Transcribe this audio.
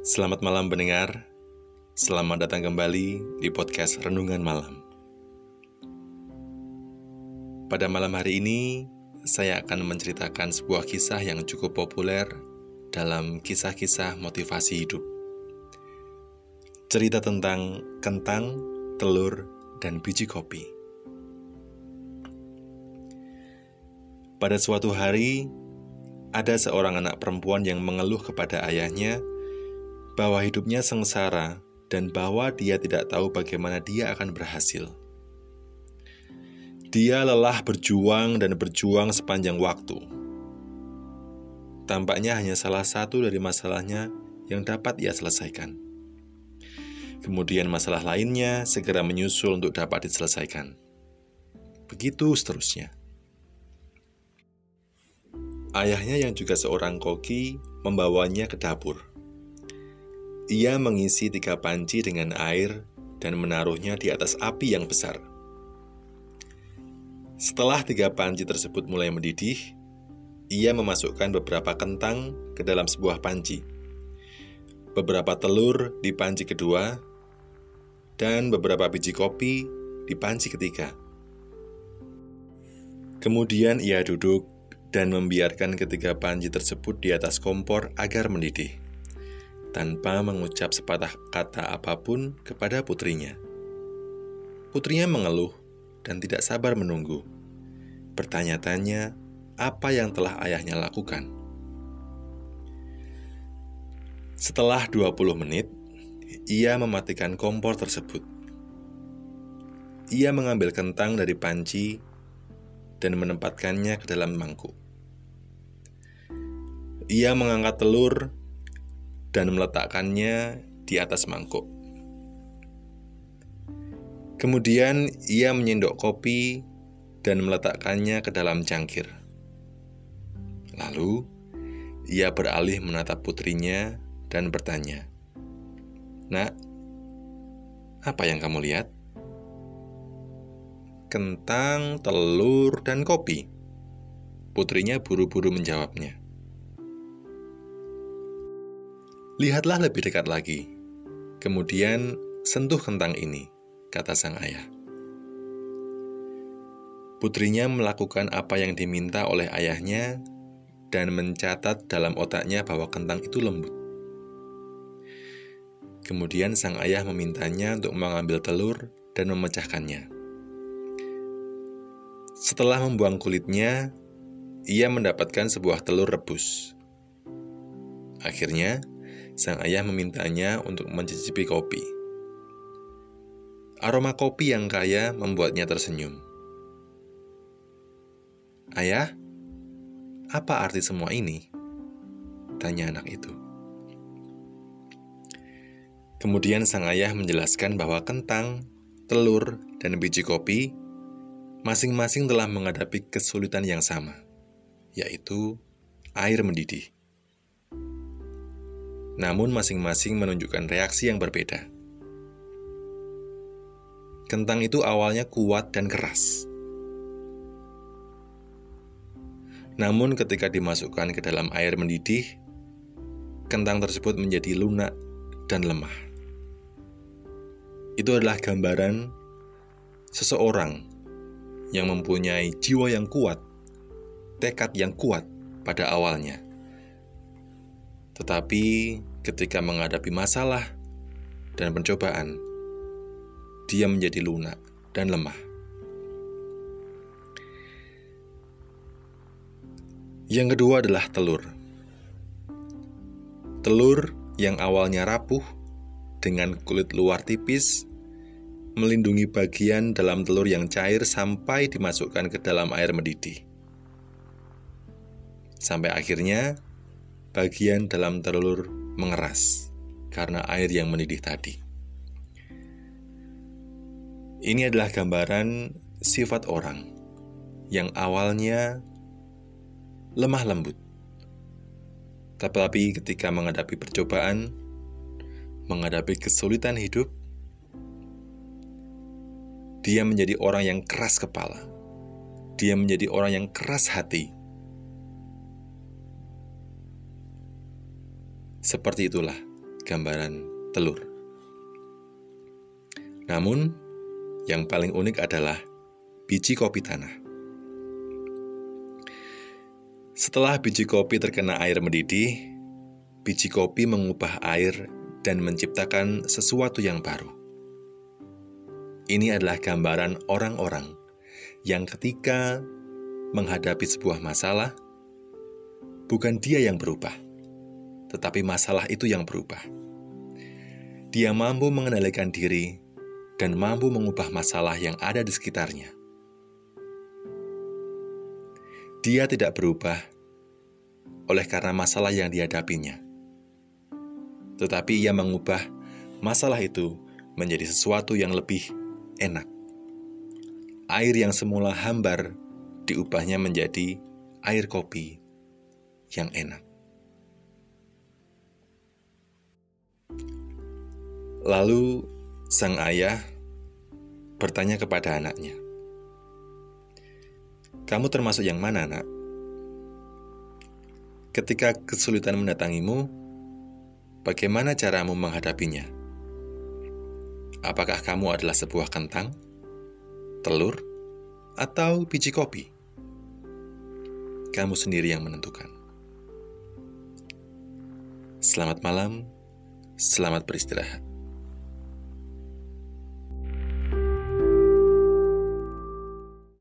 Selamat malam pendengar. Selamat datang kembali di podcast Renungan Malam. Pada malam hari ini, saya akan menceritakan sebuah kisah yang cukup populer dalam kisah-kisah motivasi hidup. Cerita tentang kentang, telur, dan biji kopi. Pada suatu hari, ada seorang anak perempuan yang mengeluh kepada ayahnya bahwa hidupnya sengsara dan bahwa dia tidak tahu bagaimana dia akan berhasil. Dia lelah berjuang dan berjuang sepanjang waktu. Tampaknya hanya salah satu dari masalahnya yang dapat ia selesaikan. Kemudian masalah lainnya segera menyusul untuk dapat diselesaikan. Begitu seterusnya. Ayahnya yang juga seorang koki membawanya ke dapur ia mengisi tiga panci dengan air dan menaruhnya di atas api yang besar. Setelah tiga panci tersebut mulai mendidih, ia memasukkan beberapa kentang ke dalam sebuah panci, beberapa telur di panci kedua, dan beberapa biji kopi di panci ketiga. Kemudian ia duduk dan membiarkan ketiga panci tersebut di atas kompor agar mendidih tanpa mengucap sepatah kata apa pun kepada putrinya. Putrinya mengeluh dan tidak sabar menunggu. Bertanya-tanya apa yang telah ayahnya lakukan. Setelah 20 menit, ia mematikan kompor tersebut. Ia mengambil kentang dari panci dan menempatkannya ke dalam mangkuk. Ia mengangkat telur dan meletakkannya di atas mangkuk. Kemudian ia menyendok kopi dan meletakkannya ke dalam cangkir. Lalu ia beralih menatap putrinya dan bertanya, "Nak, apa yang kamu lihat?" Kentang, telur, dan kopi. Putrinya buru-buru menjawabnya. Lihatlah lebih dekat lagi. Kemudian sentuh kentang ini, kata sang ayah. Putrinya melakukan apa yang diminta oleh ayahnya dan mencatat dalam otaknya bahwa kentang itu lembut. Kemudian sang ayah memintanya untuk mengambil telur dan memecahkannya. Setelah membuang kulitnya, ia mendapatkan sebuah telur rebus. Akhirnya, sang ayah memintanya untuk mencicipi kopi. Aroma kopi yang kaya membuatnya tersenyum. Ayah, apa arti semua ini? Tanya anak itu. Kemudian sang ayah menjelaskan bahwa kentang, telur, dan biji kopi masing-masing telah menghadapi kesulitan yang sama, yaitu air mendidih namun masing-masing menunjukkan reaksi yang berbeda. Kentang itu awalnya kuat dan keras. Namun ketika dimasukkan ke dalam air mendidih, kentang tersebut menjadi lunak dan lemah. Itu adalah gambaran seseorang yang mempunyai jiwa yang kuat, tekad yang kuat pada awalnya. Tetapi ketika menghadapi masalah dan pencobaan, dia menjadi lunak dan lemah. Yang kedua adalah telur. Telur yang awalnya rapuh dengan kulit luar tipis melindungi bagian dalam telur yang cair sampai dimasukkan ke dalam air mendidih. Sampai akhirnya bagian dalam telur mengeras karena air yang mendidih tadi. Ini adalah gambaran sifat orang yang awalnya lemah lembut, tetapi ketika menghadapi percobaan, menghadapi kesulitan hidup, dia menjadi orang yang keras kepala, dia menjadi orang yang keras hati Seperti itulah gambaran telur. Namun, yang paling unik adalah biji kopi tanah. Setelah biji kopi terkena air mendidih, biji kopi mengubah air dan menciptakan sesuatu yang baru. Ini adalah gambaran orang-orang yang ketika menghadapi sebuah masalah, bukan dia yang berubah, tetapi masalah itu yang berubah. Dia mampu mengendalikan diri dan mampu mengubah masalah yang ada di sekitarnya. Dia tidak berubah oleh karena masalah yang dihadapinya, tetapi ia mengubah masalah itu menjadi sesuatu yang lebih enak. Air yang semula hambar diubahnya menjadi air kopi yang enak. Lalu sang ayah bertanya kepada anaknya, kamu termasuk yang mana, nak? Ketika kesulitan mendatangimu, bagaimana caramu menghadapinya? Apakah kamu adalah sebuah kentang, telur, atau biji kopi? Kamu sendiri yang menentukan. Selamat malam, selamat beristirahat.